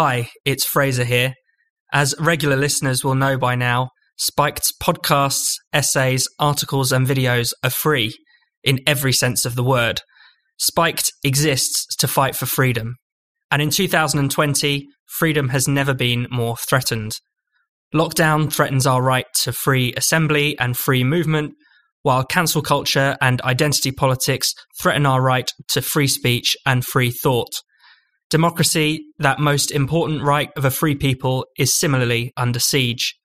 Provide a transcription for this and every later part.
Hi, it's Fraser here. As regular listeners will know by now, Spiked's podcasts, essays, articles, and videos are free in every sense of the word. Spiked exists to fight for freedom. And in 2020, freedom has never been more threatened. Lockdown threatens our right to free assembly and free movement, while cancel culture and identity politics threaten our right to free speech and free thought. Democracy, that most important right of a free people, is similarly under siege.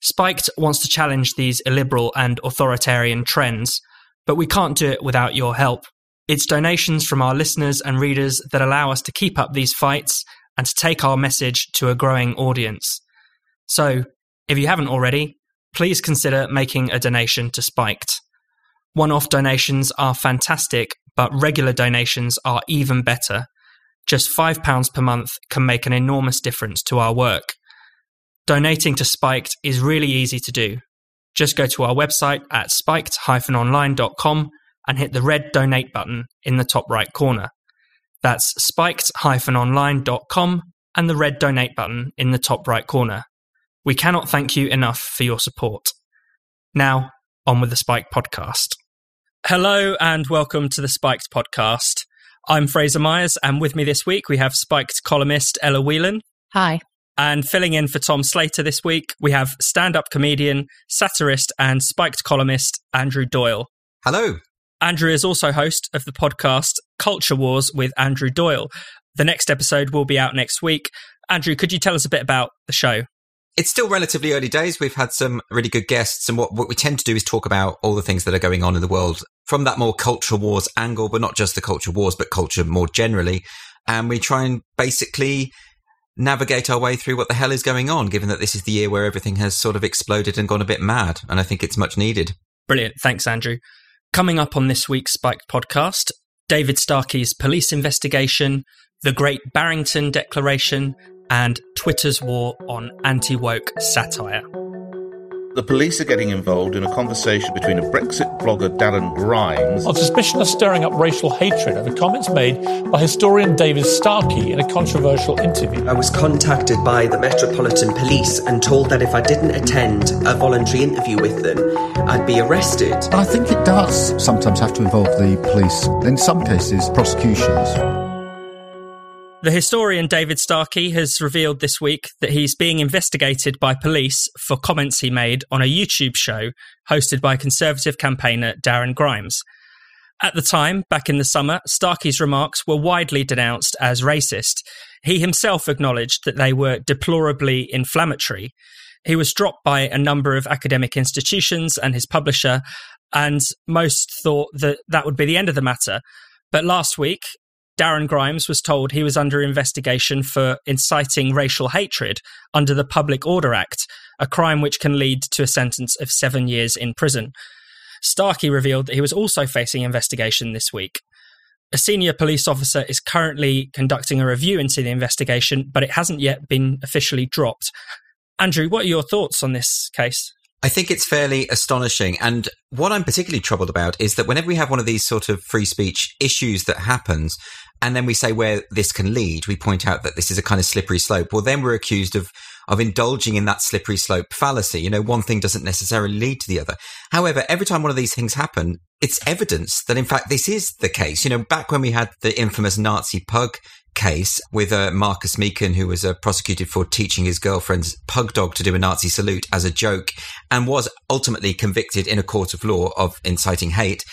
Spiked wants to challenge these illiberal and authoritarian trends, but we can't do it without your help. It's donations from our listeners and readers that allow us to keep up these fights and to take our message to a growing audience. So, if you haven't already, please consider making a donation to Spiked. One off donations are fantastic, but regular donations are even better. Just £5 per month can make an enormous difference to our work. Donating to Spiked is really easy to do. Just go to our website at spiked-online.com and hit the red donate button in the top right corner. That's spiked-online.com and the red donate button in the top right corner. We cannot thank you enough for your support. Now, on with the Spiked podcast. Hello and welcome to the Spiked podcast. I'm Fraser Myers, and with me this week we have Spiked columnist Ella Whelan. Hi. And filling in for Tom Slater this week, we have stand up comedian, satirist, and Spiked columnist Andrew Doyle. Hello. Andrew is also host of the podcast Culture Wars with Andrew Doyle. The next episode will be out next week. Andrew, could you tell us a bit about the show? It's still relatively early days. We've had some really good guests, and what, what we tend to do is talk about all the things that are going on in the world from that more culture wars angle, but not just the culture wars, but culture more generally. And we try and basically navigate our way through what the hell is going on, given that this is the year where everything has sort of exploded and gone a bit mad. And I think it's much needed. Brilliant. Thanks, Andrew. Coming up on this week's Spiked podcast, David Starkey's police investigation, the Great Barrington Declaration, and Twitter's war on anti woke satire. The police are getting involved in a conversation between a Brexit blogger, Darren Grimes, on suspicion of stirring up racial hatred over comments made by historian David Starkey in a controversial interview. I was contacted by the Metropolitan Police and told that if I didn't attend a voluntary interview with them, I'd be arrested. I think it does sometimes have to involve the police, in some cases, prosecutions. The historian David Starkey has revealed this week that he's being investigated by police for comments he made on a YouTube show hosted by Conservative campaigner Darren Grimes. At the time, back in the summer, Starkey's remarks were widely denounced as racist. He himself acknowledged that they were deplorably inflammatory. He was dropped by a number of academic institutions and his publisher, and most thought that that would be the end of the matter. But last week, Darren Grimes was told he was under investigation for inciting racial hatred under the Public Order Act, a crime which can lead to a sentence of seven years in prison. Starkey revealed that he was also facing investigation this week. A senior police officer is currently conducting a review into the investigation, but it hasn't yet been officially dropped. Andrew, what are your thoughts on this case? I think it's fairly astonishing. And what I'm particularly troubled about is that whenever we have one of these sort of free speech issues that happens, and then we say where this can lead, we point out that this is a kind of slippery slope. Well, then we're accused of of indulging in that slippery slope fallacy. You know, one thing doesn't necessarily lead to the other. However, every time one of these things happen, it's evidence that in fact this is the case. You know, back when we had the infamous Nazi pug case with uh, Marcus Meechan, who was uh, prosecuted for teaching his girlfriend's pug dog to do a Nazi salute as a joke and was ultimately convicted in a court of law of inciting hate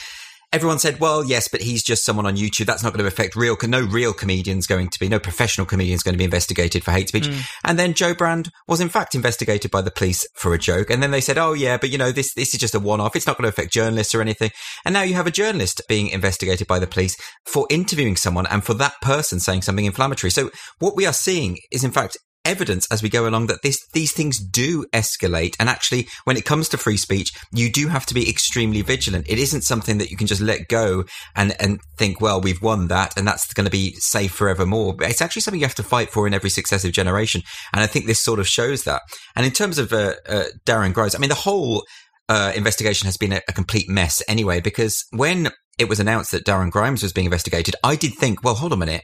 everyone said, well, yes, but he's just someone on YouTube. That's not going to affect real, no real comedian's going to be, no professional comedian's going to be investigated for hate speech. Mm. And then Jo Brand was in fact investigated by the police for a joke. And then they said, oh yeah, but you know, this, this is just a one off. It's not going to affect journalists or anything. And now you have a journalist being investigated by the police for interviewing someone and for that person saying something inflammatory. So what we are seeing is in fact evidence as we go along that this, these things do escalate. And actually, when it comes to free speech, you do have to be extremely vigilant. It isn't something that you can just let go and, and think, well, we've won that and that's going to be safe forevermore. But it's actually something you have to fight for in every successive generation. And I think this sort of shows that. And in terms of uh, uh, Darren Grimes, I mean, the whole uh, investigation has been a, a complete mess anyway, because when it was announced that Darren Grimes was being investigated, I did think, well, hold on a minute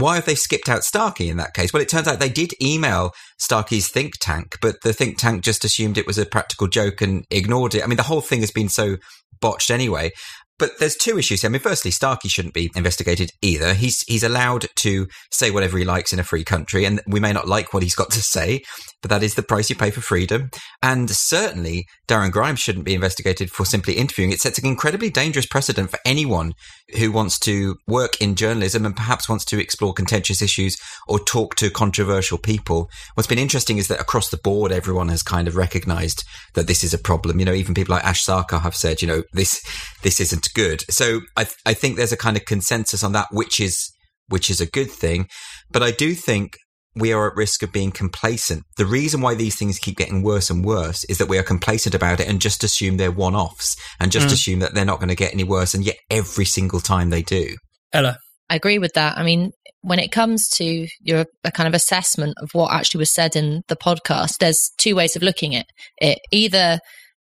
why have they skipped out Starkey in that case? Well, it turns out they did email Starkey's think tank, but the think tank just assumed it was a practical joke and ignored it. I mean, the whole thing has been so botched anyway. But there's two issues here. I mean, firstly, Starkey shouldn't be investigated either. He's he's allowed to say whatever he likes in a free country, and we may not like what he's got to say, but that is the price you pay for freedom. And certainly, Darren Grimes shouldn't be investigated for simply interviewing. It sets an incredibly dangerous precedent for anyone who wants to work in journalism and perhaps wants to explore contentious issues or talk to controversial people. What's been interesting is that across the board, everyone has kind of recognized that this is a problem. You know, even people like Ash Sarkar have said, you know, this this isn't good. So I I think there's a kind of consensus on that, which is which is a good thing. But I do think we are at risk of being complacent. The reason why these things keep getting worse and worse is that we are complacent about it and just assume they're one offs and just mm. assume that they're not going to get any worse. And yet every single time they do. Ella. I agree with that. I mean, when it comes to your a kind of assessment of what actually was said in the podcast, there's two ways of looking at it. Either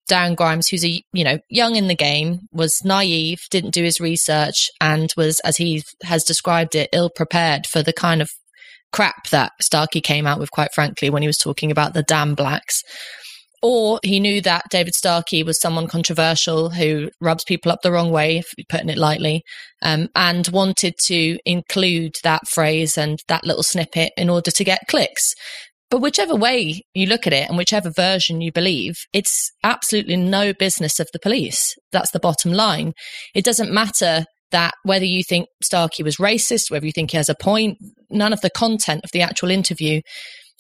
Darren Grimes, who's a you know young in the game, was naive, didn't do his research, and was, as he has described it, ill prepared for the kind of crap that Starkey came out with, quite frankly, when he was talking about the damn blacks. Or he knew that David Starkey was someone controversial who rubs people up the wrong way, putting it lightly, um, and wanted to include that phrase and that little snippet in order to get clicks. But whichever way you look at it and whichever version you believe, it's absolutely no business of the police. That's the bottom line. It doesn't matter that whether you think Starkey was racist, whether you think he has a point, none of the content of the actual interview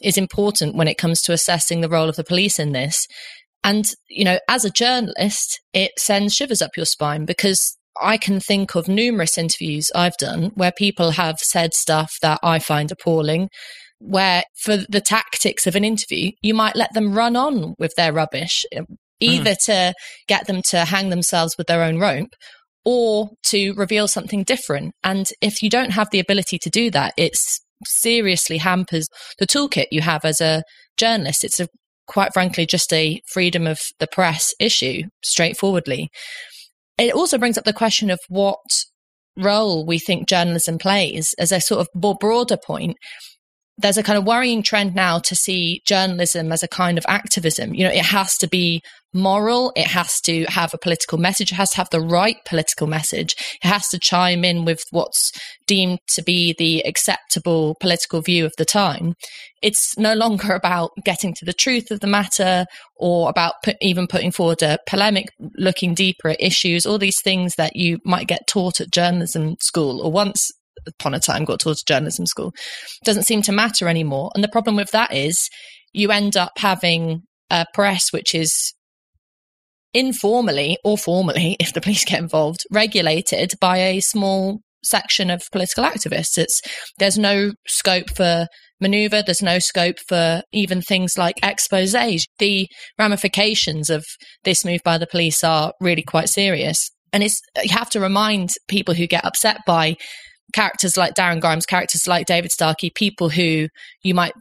is important when it comes to assessing the role of the police in this. And, you know, as a journalist, it sends shivers up your spine because I can think of numerous interviews I've done where people have said stuff that I find appalling, where for the tactics of an interview, you might let them run on with their rubbish, either mm. to get them to hang themselves with their own rope or to reveal something different. And if you don't have the ability to do that, it seriously hampers the toolkit you have as a journalist. It's a quite frankly just a freedom of the press issue, straightforwardly. It also brings up the question of what role we think journalism plays as a sort of more broader point there's a kind of worrying trend now to see journalism as a kind of activism. You know, it has to be moral. It has to have a political message. It has to have the right political message. It has to chime in with what's deemed to be the acceptable political view of the time. It's no longer about getting to the truth of the matter or about put, even putting forward a polemic, looking deeper at issues, all these things that you might get taught at journalism school or once upon a time got taught journalism school doesn't seem to matter anymore. And the problem with that is you end up having a press which is informally or formally, if the police get involved, regulated by a small section of political activists. It's there's no scope for maneuver. There's no scope for even things like exposés. The ramifications of this move by the police are really quite serious. And it's you have to remind people who get upset by characters like Darren Grimes, characters like David Starkey, people who you might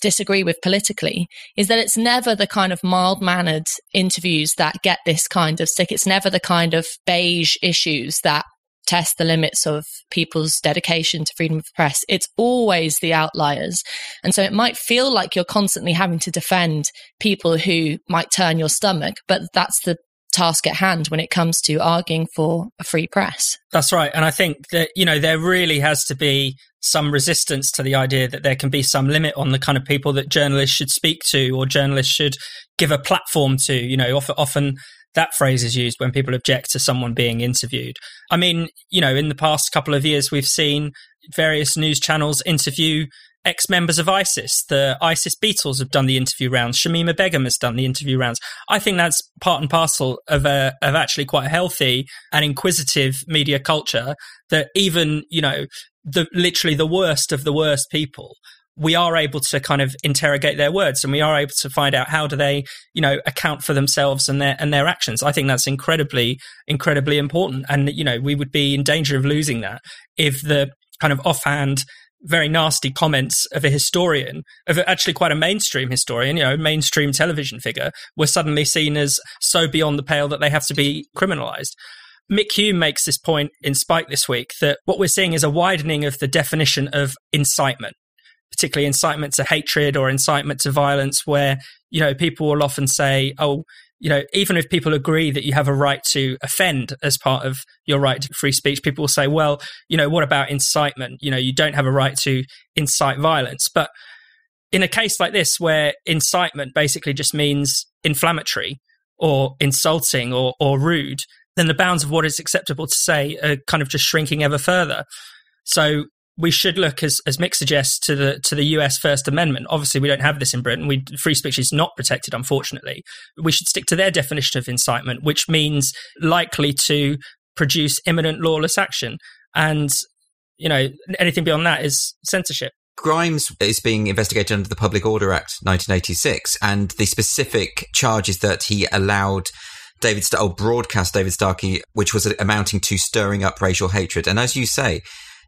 disagree with politically, is that it's never the kind of mild mannered interviews that get this kind of stick. It's never the kind of beige issues that test the limits of people's dedication to freedom of press. It's always the outliers. And so it might feel like you're constantly having to defend people who might turn your stomach, but that's the task at hand when it comes to arguing for a free press. That's right. And I think that, you know, there really has to be some resistance to the idea that there can be some limit on the kind of people that journalists should speak to or journalists should give a platform to. You know, often, that phrase is used when people object to someone being interviewed. I mean, you know, in the past couple of years, we've seen various news channels interview ex members of ISIS. The ISIS Beatles have done the interview rounds. Shamima Begum has done the interview rounds. I think that's part and parcel of a of actually quite a healthy and inquisitive media culture that even, you know, the literally the worst of the worst people we are able to kind of interrogate their words and we are able to find out how do they you know account for themselves and their and their actions i think that's incredibly incredibly important and you know we would be in danger of losing that if the kind of offhand very nasty comments of a historian, of actually quite a mainstream historian, you know, mainstream television figure, were suddenly seen as so beyond the pale that they have to be criminalized. Mick Hume makes this point in Spike this week that what we're seeing is a widening of the definition of incitement, particularly incitement to hatred or incitement to violence, where, you know, people will often say, oh, you know, even if people agree that you have a right to offend as part of your right to free speech, people will say, well, you know, what about incitement? You know, you don't have a right to incite violence. But in a case like this, where incitement basically just means inflammatory or insulting or, or rude, then the bounds of what is acceptable to say are kind of just shrinking ever further. So we should look, as as Mick suggests, to the to the U.S. First Amendment. Obviously, we don't have this in Britain. We free speech is not protected, unfortunately. We should stick to their definition of incitement, which means likely to produce imminent lawless action, and you know anything beyond that is censorship. Grimes is being investigated under the Public Order Act 1986, and the specific charge is that he allowed David St- oh, broadcast David Starkey, which was amounting to stirring up racial hatred. And as you say,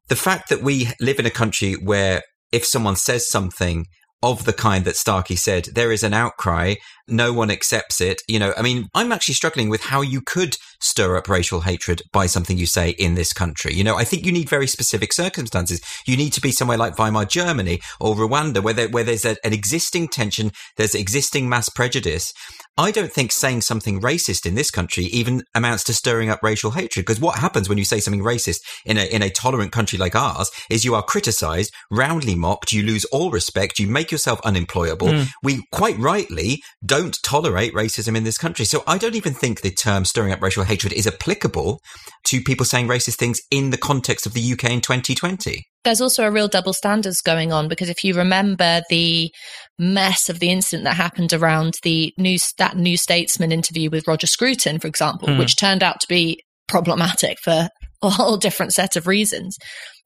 the fact that we live in a country where if someone says something of the kind that Starkey said, there is an outcry. No one accepts it. You know, I mean, I'm actually struggling with how you could stir up racial hatred by something you say in this country. You know, I think you need very specific circumstances. You need to be somewhere like Weimar Germany or Rwanda where there, where there's a, an existing tension, there's existing mass prejudice. I don't think saying something racist in this country even amounts to stirring up racial hatred. Because what happens when you say something racist in a, in a tolerant country like ours is you are criticized, roundly mocked, you lose all respect, you make yourself unemployable. Mm. We quite rightly don't tolerate racism in this country. So I don't even think the term stirring up racial hatred is applicable to people saying racist things in the context of the UK in 2020 there's also a real double standards going on because if you remember the mess of the incident that happened around the new that New Statesman interview with Roger Scruton, for example, mm. which turned out to be problematic for a whole different set of reasons.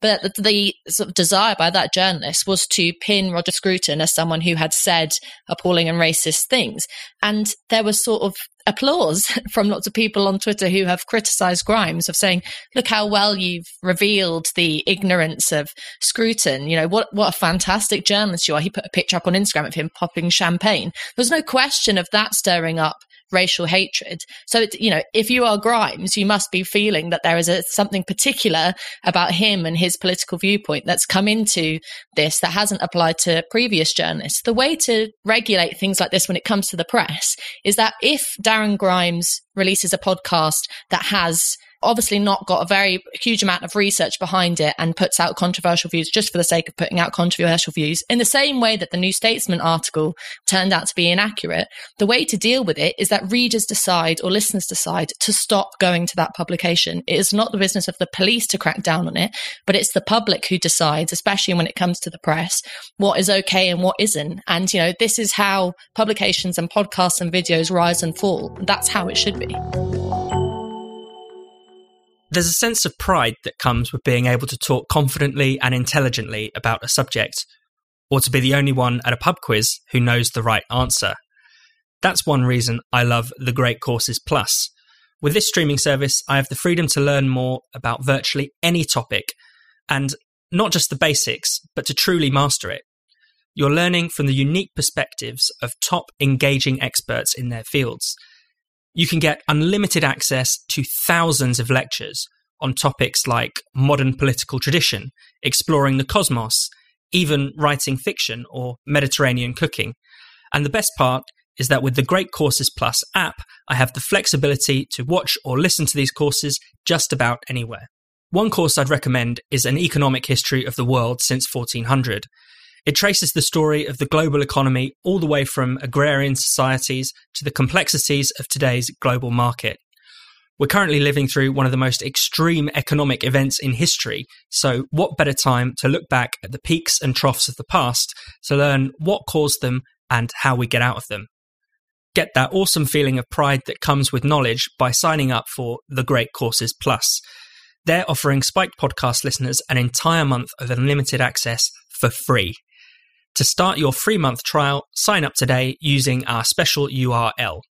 But the, the, sort of desire by that journalist was to pin Roger Scruton as someone who had said appalling and racist things. And there was sort of applause from lots of people on Twitter who have criticized Grimes of saying, look how well you've revealed the ignorance of Scruton. You know, what, what a fantastic journalist you are. He put a picture up on Instagram of him popping champagne. There's no question of that stirring up racial hatred. So, you know, if you are Grimes, you must be feeling that there is a, something particular about him and his political viewpoint that's come into this that hasn't applied to previous journalists. The way to regulate things like this when it comes to the press is that if Darren Grimes releases a podcast that has obviously not got a very huge amount of research behind it and puts out controversial views just for the sake of putting out controversial views. In the same way that the New Statesman article turned out to be inaccurate, the way to deal with it is that readers decide or listeners decide to stop going to that publication. It is not the business of the police to crack down on it, but it's the public who decides, especially when it comes to the press, what is okay and what isn't. And, you know, this is how publications and podcasts and videos rise and fall. That's how it should be there's a sense of pride that comes with being able to talk confidently and intelligently about a subject, or to be the only one at a pub quiz who knows the right answer. That's one reason I love the Great Courses Plus. With this streaming service, I have the freedom to learn more about virtually any topic, and not just the basics, but to truly master it. You're learning from the unique perspectives of top engaging experts in their fields you can get unlimited access to thousands of lectures on topics like modern political tradition, exploring the cosmos, even writing fiction or Mediterranean cooking. And the best part is that with the Great Courses Plus app, I have the flexibility to watch or listen to these courses just about anywhere. One course I'd recommend is an economic history of the world since 1400. It traces the story of the global economy all the way from agrarian societies to the complexities of today's global market. We're currently living through one of the most extreme economic events in history, so what better time to look back at the peaks and troughs of the past to learn what caused them and how we get out of them? Get that awesome feeling of pride that comes with knowledge by signing up for the Great Courses Plus. They're offering Spike podcast listeners an entire month of unlimited access for free. To start your free month trial, sign up today using our special URL.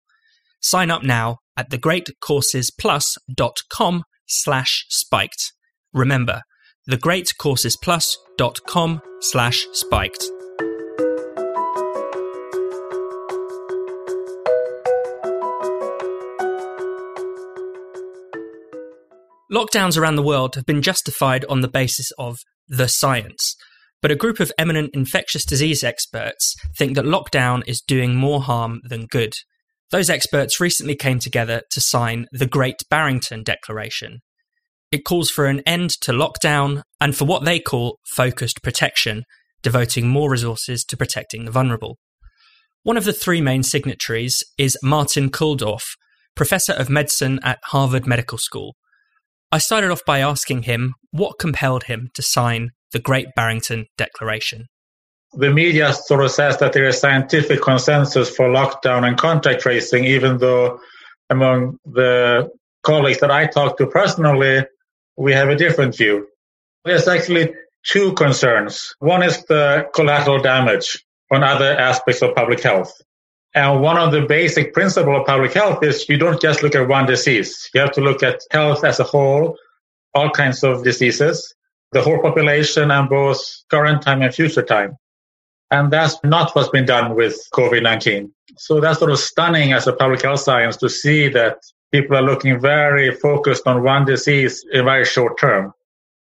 Sign up now at thegreatcoursesplus.com slash spiked. Remember, thegreatcoursesplus.com slash spiked. Lockdowns around the world have been justified on the basis of the science. But a group of eminent infectious disease experts think that lockdown is doing more harm than good. Those experts recently came together to sign the Great Barrington Declaration. It calls for an end to lockdown and for what they call focused protection, devoting more resources to protecting the vulnerable. One of the three main signatories is Martin Kulldorff, professor of medicine at Harvard Medical School. I started off by asking him what compelled him to sign the Great Barrington Declaration. The media sort of says that there is scientific consensus for lockdown and contact tracing, even though among the colleagues that I talk to personally, we have a different view. There's actually two concerns. One is the collateral damage on other aspects of public health. And one of the basic principles of public health is you don't just look at one disease. You have to look at health as a whole, all kinds of diseases, the whole population and both current time and future time. And that's not what's been done with COVID-19. So that's sort of stunning as a public health science to see that people are looking very focused on one disease in very short term.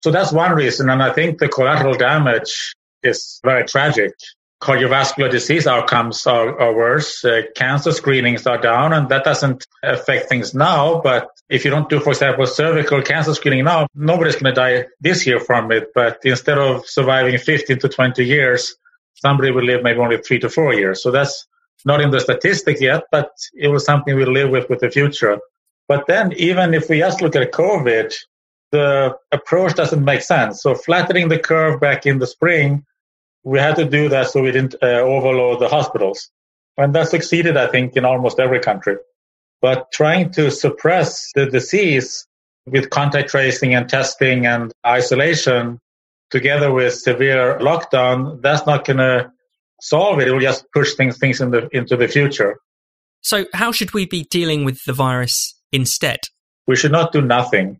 So that's one reason. And I think the collateral damage is very tragic. Cardiovascular disease outcomes are, are worse. Uh, cancer screenings are down and that doesn't affect things now. But if you don't do, for example, cervical cancer screening now, nobody's going to die this year from it. But instead of surviving 15 to 20 years, somebody will live maybe only three to four years. So that's not in the statistics yet, but it was something we live with with the future. But then even if we just look at COVID, the approach doesn't make sense. So flattening the curve back in the spring, we had to do that so we didn't uh, overload the hospitals. And that succeeded, I think, in almost every country. But trying to suppress the disease with contact tracing and testing and isolation together with severe lockdown, that's not going to solve it. It will just push things, things in the, into the future. So, how should we be dealing with the virus instead? We should not do nothing.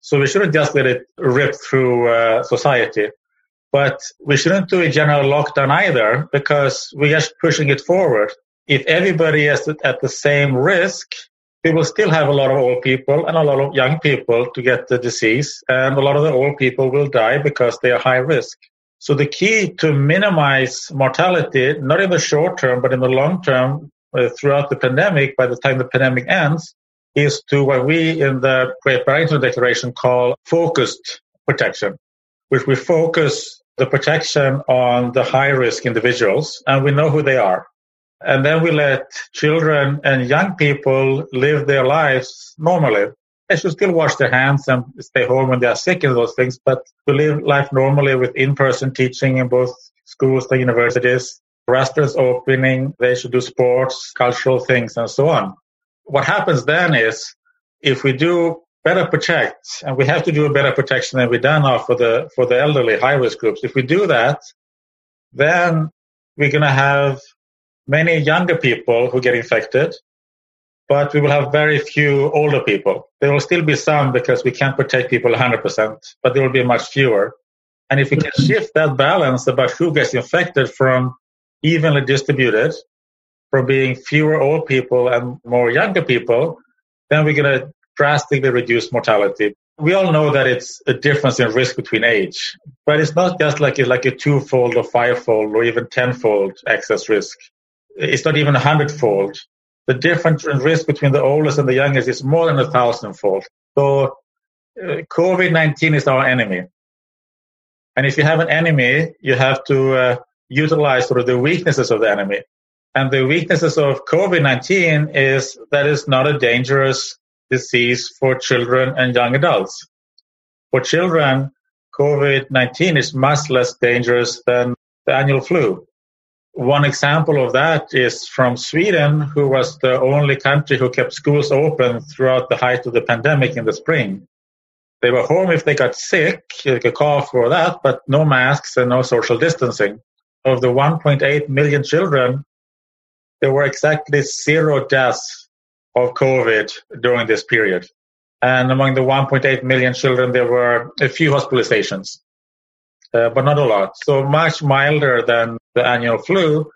So, we shouldn't just let it rip through uh, society. But we shouldn't do a general lockdown either because we're just pushing it forward. If everybody is at the same risk, we will still have a lot of old people and a lot of young people to get the disease. And a lot of the old people will die because they are high risk. So the key to minimize mortality, not in the short term, but in the long term, uh, throughout the pandemic, by the time the pandemic ends, is to what we in the Great Barrington Declaration call focused protection, which we focus the protection on the high risk individuals and we know who they are. And then we let children and young people live their lives normally. They should still wash their hands and stay home when they are sick and those things, but we live life normally with in-person teaching in both schools and universities, restaurants opening, they should do sports, cultural things, and so on. What happens then is if we do better protect, and we have to do a better protection than we've done now for the for the elderly high risk groups. If we do that, then we're going to have many younger people who get infected, but we will have very few older people. There will still be some because we can't protect people 100%, but there will be much fewer. And if we can mm-hmm. shift that balance about who gets infected from evenly distributed, from being fewer old people and more younger people, then we're going to drastically reduce mortality. We all know that it's a difference in risk between age, but it's not just like like a twofold or fivefold or even tenfold excess risk it's not even a hundredfold. The difference in risk between the oldest and the youngest is more than a thousandfold. So uh, COVID-19 is our enemy. And if you have an enemy, you have to uh, utilize sort of the weaknesses of the enemy. And the weaknesses of COVID-19 is that it's not a dangerous disease for children and young adults. For children, COVID-19 is much less dangerous than the annual flu. One example of that is from Sweden, who was the only country who kept schools open throughout the height of the pandemic in the spring. They were home if they got sick, like a cough or that, but no masks and no social distancing. Of the 1.8 million children, there were exactly zero deaths of COVID during this period. And among the 1.8 million children, there were a few hospitalizations. Uh, but not a lot. So much milder than the annual flu,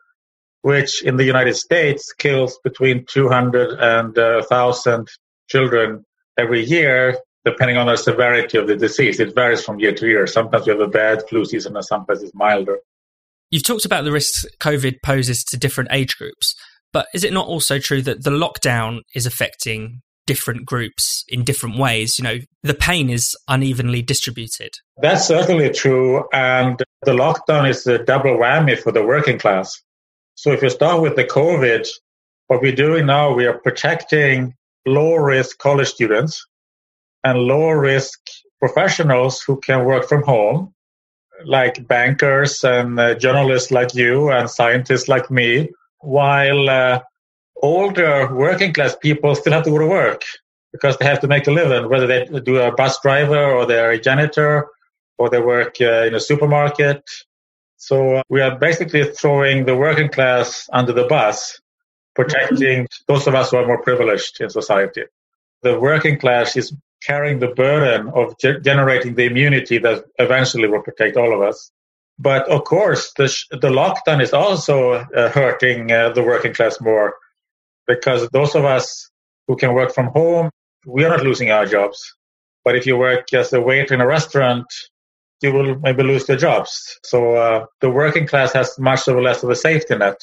which in the United States kills between 200 and uh, 1,000 children every year. depending on the severity of the disease. It varies from year to year. Sometimes we have a bad flu season and sometimes it's milder. You've talked about the risks COVID poses to different age groups, but is it not also true that the lockdown is affecting different groups in different ways? You know, the pain is unevenly distributed. That's certainly true. And the lockdown is a double whammy for the working class. So if you start with the COVID, what we're doing now, we are protecting low risk college students and low risk professionals who can work from home, like bankers and uh, journalists like you and scientists like me, while uh, older working class people still have to go to work because they have to make a living, whether they do a bus driver or they're a janitor or they work uh, in a supermarket. So uh, we are basically throwing the working class under the bus, protecting those of us who are more privileged in society. The working class is carrying the burden of ge- generating the immunity that eventually will protect all of us. But of course, the, sh- the lockdown is also uh, hurting uh, the working class more because those of us who can work from home, we are not losing our jobs. But if you work as a waiter in a restaurant, you will maybe lose your jobs. So uh, the working class has much of less of a safety net.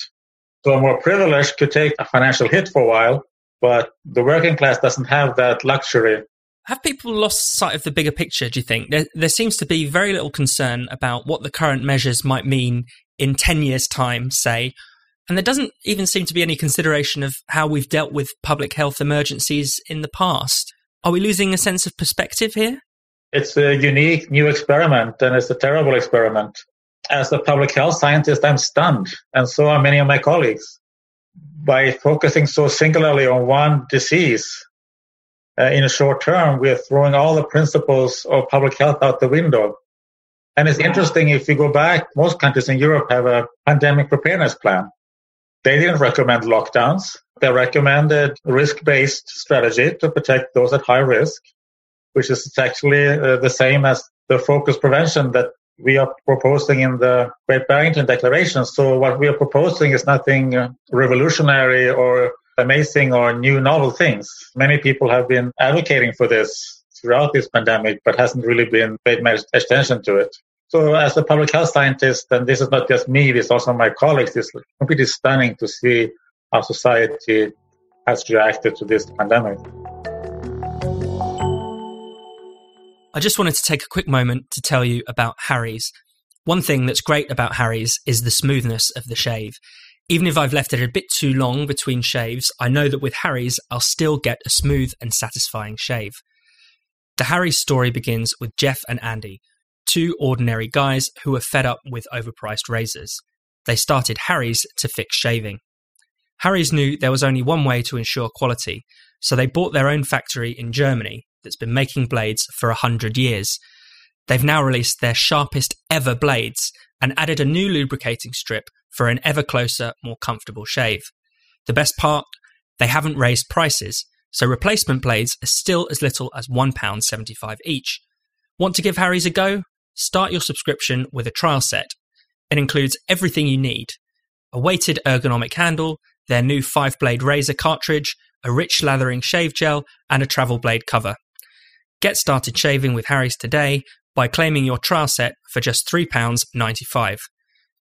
So a more privileged could take a financial hit for a while, but the working class doesn't have that luxury have people lost sight of the bigger picture, do you think? There, there seems to be very little concern about what the current measures might mean in 10 years' time, say. And there doesn't even seem to be any consideration of how we've dealt with public health emergencies in the past. Are we losing a sense of perspective here? It's a unique new experiment, and it's a terrible experiment. As a public health scientist, I'm stunned, and so are many of my colleagues. By focusing so singularly on one disease, uh, in a short term, we are throwing all the principles of public health out the window. And it's interesting if you go back, most countries in Europe have a pandemic preparedness plan. They didn't recommend lockdowns. They recommended risk-based strategy to protect those at high risk, which is actually uh, the same as the focus prevention that we are proposing in the Great Barrington Declaration. So what we are proposing is nothing uh, revolutionary or amazing or new novel things. Many people have been advocating for this throughout this pandemic, but hasn't really been paid much attention to it. So as a public health scientist, and this is not just me, it's also my colleagues, it's completely stunning to see how society has reacted to this pandemic. I just wanted to take a quick moment to tell you about Harry's. One thing that's great about Harry's is the smoothness of the shave. Even if I've left it a bit too long between shaves, I know that with Harry's, I'll still get a smooth and satisfying shave. The Harry's story begins with Jeff and Andy, two ordinary guys who were fed up with overpriced razors. They started Harry's to fix shaving. Harry's knew there was only one way to ensure quality, so they bought their own factory in Germany that's been making blades for a hundred years. They've now released their sharpest ever blades and added a new lubricating strip for an ever closer, more comfortable shave. The best part, they haven't raised prices, so replacement blades are still as little as £1.75 each. Want to give Harry's a go? Start your subscription with a trial set. It includes everything you need a weighted ergonomic handle, their new 5 blade razor cartridge, a rich lathering shave gel, and a travel blade cover. Get started shaving with Harry's today by claiming your trial set for just £3.95.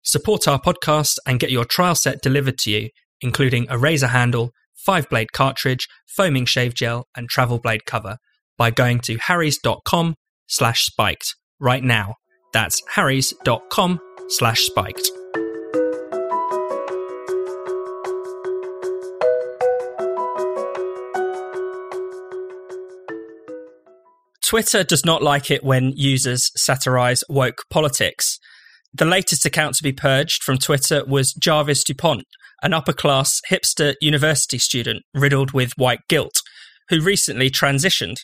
Support our podcast and get your trial set delivered to you, including a razor handle, five blade cartridge, foaming shave gel, and travel blade cover by going to harrys.com slash spiked right now. That's harrys.com slash spiked. Twitter does not like it when users satirize woke politics. The latest account to be purged from Twitter was Jarvis DuPont, an upper class hipster university student riddled with white guilt, who recently transitioned.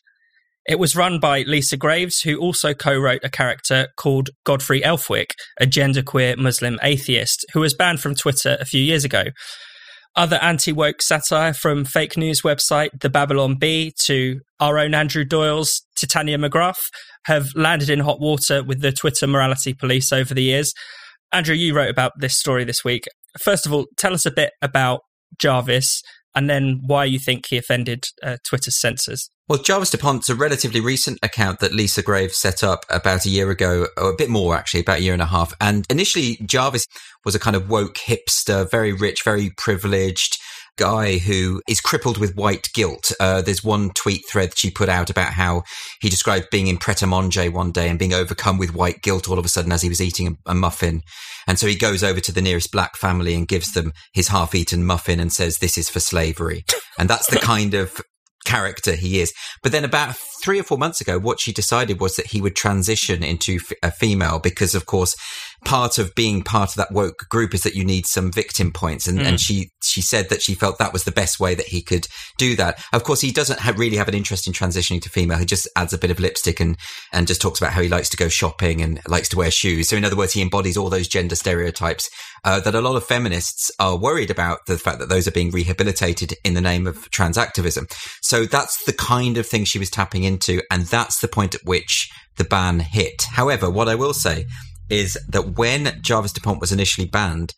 It was run by Lisa Graves, who also co wrote a character called Godfrey Elfwick, a genderqueer Muslim atheist, who was banned from Twitter a few years ago. Other anti woke satire from fake news website The Babylon Bee to our own Andrew Doyle's Titania McGrath have landed in hot water with the Twitter morality police over the years. Andrew, you wrote about this story this week. First of all, tell us a bit about Jarvis and then why you think he offended uh, Twitter's censors. Well, Jarvis DuPont's a relatively recent account that Lisa Graves set up about a year ago, or a bit more actually, about a year and a half. And initially, Jarvis was a kind of woke hipster, very rich, very privileged guy who is crippled with white guilt. Uh, there's one tweet thread she put out about how he described being in Pret a Manger one day and being overcome with white guilt all of a sudden as he was eating a, a muffin. And so he goes over to the nearest black family and gives them his half eaten muffin and says, this is for slavery. And that's the kind of character he is. But then about three or four months ago, what she decided was that he would transition into a female because, of course, part of being part of that woke group is that you need some victim points. And, mm. and she, she said that she felt that was the best way that he could do that. Of course, he doesn't have, really have an interest in transitioning to female. He just adds a bit of lipstick and, and just talks about how he likes to go shopping and likes to wear shoes. So in other words, he embodies all those gender stereotypes uh, that a lot of feminists are worried about the fact that those are being rehabilitated in the name of trans activism. So that's the kind of thing she was tapping into. And that's the point at which the ban hit. However, what I will say is that when Jarvis DuPont was initially banned,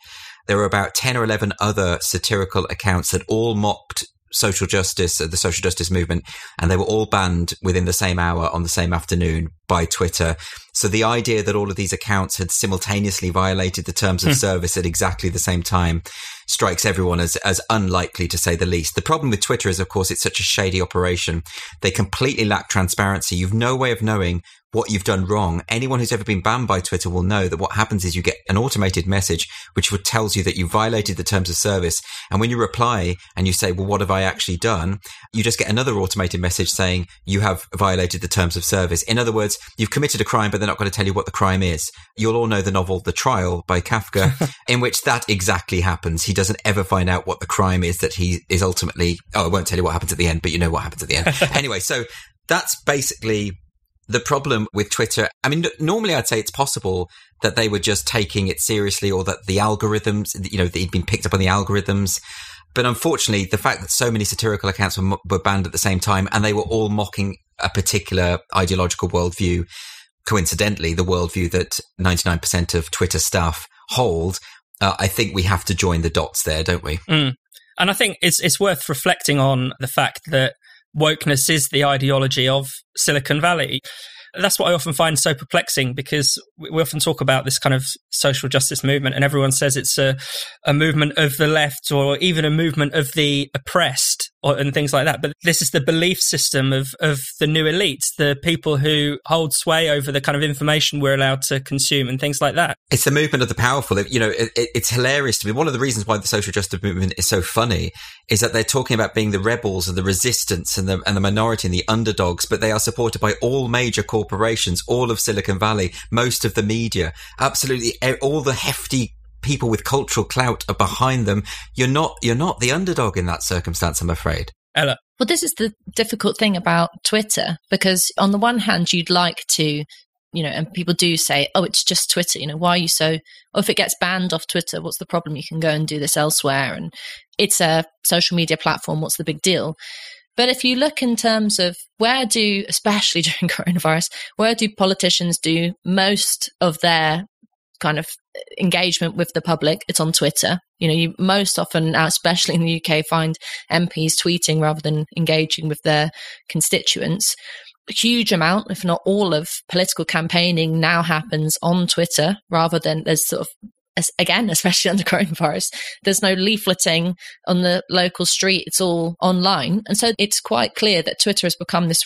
there were about 10 or 11 other satirical accounts that all mocked social justice, the social justice movement, and they were all banned within the same hour on the same afternoon by Twitter. So the idea that all of these accounts had simultaneously violated the terms of hmm. service at exactly the same time strikes everyone as, as unlikely to say the least. The problem with Twitter is, of course, it's such a shady operation. They completely lack transparency. You've no way of knowing what you've done wrong. Anyone who's ever been banned by Twitter will know that what happens is you get an automated message which tells you that you violated the terms of service. And when you reply and you say, well, what have I actually done? You just get another automated message saying you have violated the terms of service. In other words, you've committed a crime, but they're not going to tell you what the crime is. You'll all know the novel The Trial by Kafka, in which that exactly happens. He doesn't ever find out what the crime is that he is ultimately, oh, I won't tell you what happens at the end, but you know what happens at the end. anyway, so that's basically the problem with Twitter, I mean, normally I'd say it's possible that they were just taking it seriously or that the algorithms, you know, they'd been picked up on the algorithms. But unfortunately, the fact that so many satirical accounts were, were banned at the same time and they were all mocking a particular ideological worldview, coincidentally, the worldview that 99% of Twitter staff hold, uh, I think we have to join the dots there, don't we? Mm. And I think it's it's worth reflecting on the fact that wokeness is the ideology of Silicon Valley. That's what I often find so perplexing because we often talk about this kind of social justice movement and everyone says it's a, a movement of the left or even a movement of the oppressed or, and things like that. But this is the belief system of, of the new elites, the people who hold sway over the kind of information we're allowed to consume and things like that. It's the movement of the powerful. You know, it, it's hilarious to me. One of the reasons why the social justice movement is so funny is that they're talking about being the rebels and the resistance and the, and the minority and the underdogs, but they are supported by all major corporations, all of Silicon Valley, most of the media, absolutely all the hefty people with cultural clout are behind them. You're not, you're not the underdog in that circumstance, I'm afraid. Ella. Well, this is the difficult thing about Twitter because on the one hand, you'd like to, you know, and people do say, oh, it's just Twitter. You know, why are you so, oh, if it gets banned off Twitter, what's the problem? You can go and do this elsewhere. And it's a social media platform. What's the big deal? But if you look in terms of where do, especially during coronavirus, where do politicians do most of their kind of engagement with the public, it's on Twitter. You know, you most often, uh, especially in the UK, find MPs tweeting rather than engaging with their constituents. A huge amount, if not all, of political campaigning now happens on Twitter rather than there's sort of again, especially under coronavirus, there's no leafleting on the local street. It's all online. And so it's quite clear that Twitter has become this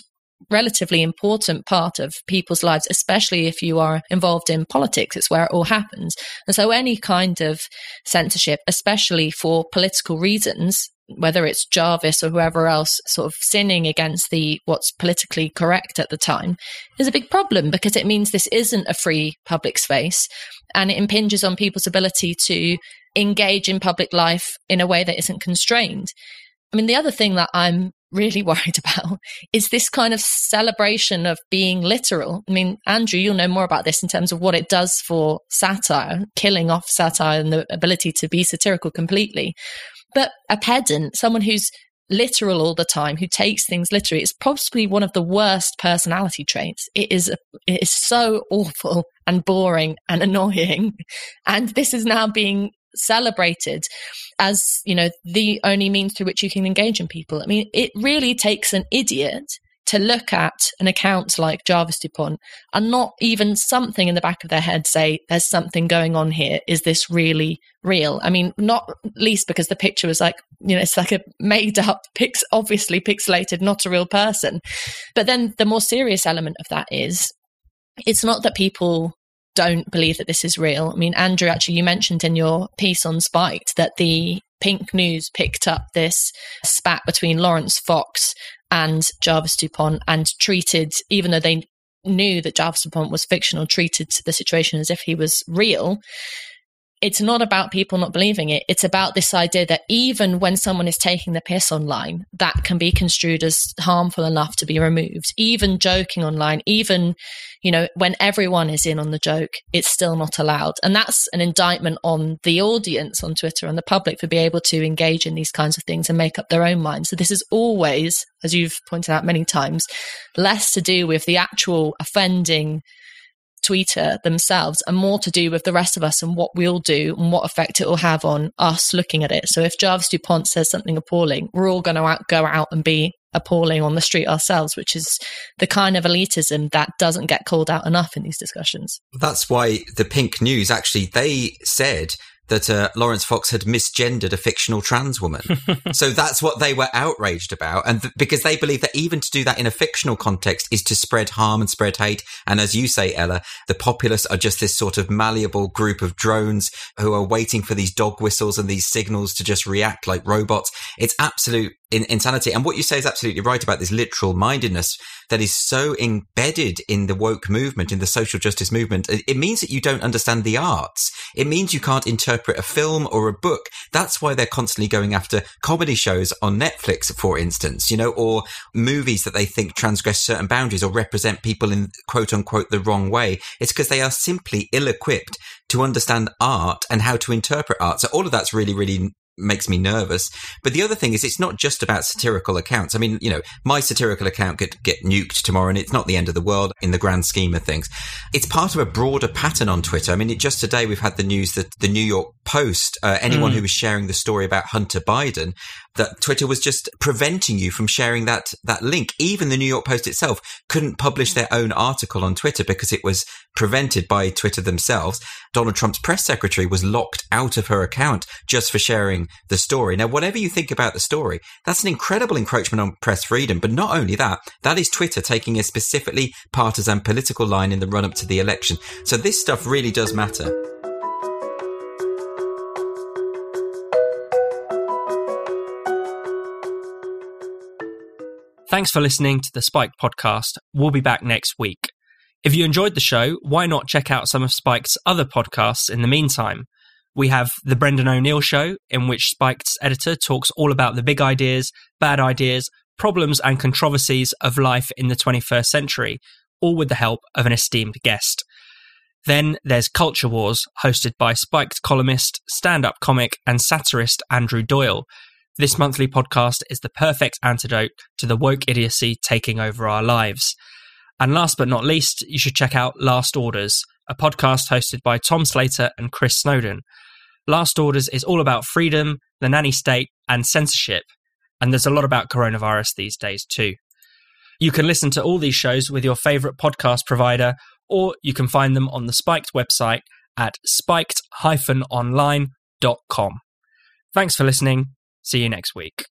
relatively important part of people's lives, especially if you are involved in politics. It's where it all happens. And so any kind of censorship, especially for political reasons, whether it's Jarvis or whoever else sort of sinning against the what's politically correct at the time is a big problem because it means this isn't a free public space and it impinges on people's ability to engage in public life in a way that isn't constrained. I mean, the other thing that I'm really worried about is this kind of celebration of being literal. I mean, Andrew, you'll know more about this in terms of what it does for satire, killing off satire and the ability to be satirical completely. But a pedant, someone who's literal all the time, who takes things literally, is possibly one of the worst personality traits. It is a, it is so awful and boring and annoying, and this is now being celebrated as, you know, the only means through which you can engage in people. I mean, it really takes an idiot to look at an account like Jarvis Dupont and not even something in the back of their head say, there's something going on here. Is this really real? I mean, not least because the picture was like, you know, it's like a made up, pix- obviously pixelated, not a real person. But then the more serious element of that is it's not that people don't believe that this is real. I mean, Andrew, actually, you mentioned in your piece on Spiked that the Pink News picked up this spat between Laurence Fox and Jarvis Dupont and treated, even though they knew that Jarvis Dupont was fictional, treated the situation as if he was real it's not about people not believing it. It's about this idea that even when someone is taking the piss online, that can be construed as harmful enough to be removed. Even joking online, even, you know, when everyone is in on the joke, it's still not allowed. And that's an indictment on the audience on Twitter and the public for being able to engage in these kinds of things and make up their own minds. So this is always, as you've pointed out many times, less to do with the actual offending Twitter themselves and more to do with the rest of us and what we'll do and what effect it will have on us looking at it. So if Jarvis DuPont says something appalling, we're all going to go out and be appalling on the street ourselves, which is the kind of elitism that doesn't get called out enough in these discussions. That's why the Pink News actually, they said that uh, Laurence Fox had misgendered a fictional trans woman. so that's what they were outraged about. And th- because they believe that even to do that in a fictional context is to spread harm and spread hate. And as you say, Ella, the populace are just this sort of malleable group of drones who are waiting for these dog whistles and these signals to just react like robots. It's absolute in, insanity. And what you say is absolutely right about this literal mindedness that is so embedded in the woke movement, in the social justice movement. It, it means that you don't understand the arts. It means you can't interpret a film or a book. That's why they're constantly going after comedy shows on Netflix, for instance, you know, or movies that they think transgress certain boundaries or represent people in quote unquote the wrong way. It's because they are simply ill equipped to understand art and how to interpret art. So all of that's really, really makes me nervous. But the other thing is, it's not just about satirical accounts. I mean, you know, my satirical account could get nuked tomorrow and it's not the end of the world in the grand scheme of things. It's part of a broader pattern on Twitter. I mean, it, just today we've had the news that the New York Post, uh, anyone mm. who was sharing the story about Hunter Biden, that Twitter was just preventing you from sharing that, that link. Even the New York Post itself couldn't publish their own article on Twitter because it was prevented by Twitter themselves. Donald Trump's press secretary was locked out of her account just for sharing the story. Now, whatever you think about the story, that's an incredible encroachment on press freedom. But not only that, that is Twitter taking a specifically partisan political line in the run up to the election. So this stuff really does matter. Thanks for listening to the Spike podcast. We'll be back next week. If you enjoyed the show, why not check out some of Spike's other podcasts in the meantime? We have The Brendan O'Neill Show, in which Spike's editor talks all about the big ideas, bad ideas, problems, and controversies of life in the 21st century, all with the help of an esteemed guest. Then there's Culture Wars, hosted by Spiked columnist, stand up comic, and satirist Andrew Doyle, this monthly podcast is the perfect antidote to the woke idiocy taking over our lives. And last but not least, you should check out Last Orders, a podcast hosted by Tom Slater and Chris Snowdon. Last Orders is all about freedom, the nanny state, and censorship. And there's a lot about coronavirus these days, too. You can listen to all these shows with your favorite podcast provider, or you can find them on the Spiked website at spiked-online.com. Thanks for listening See you next week.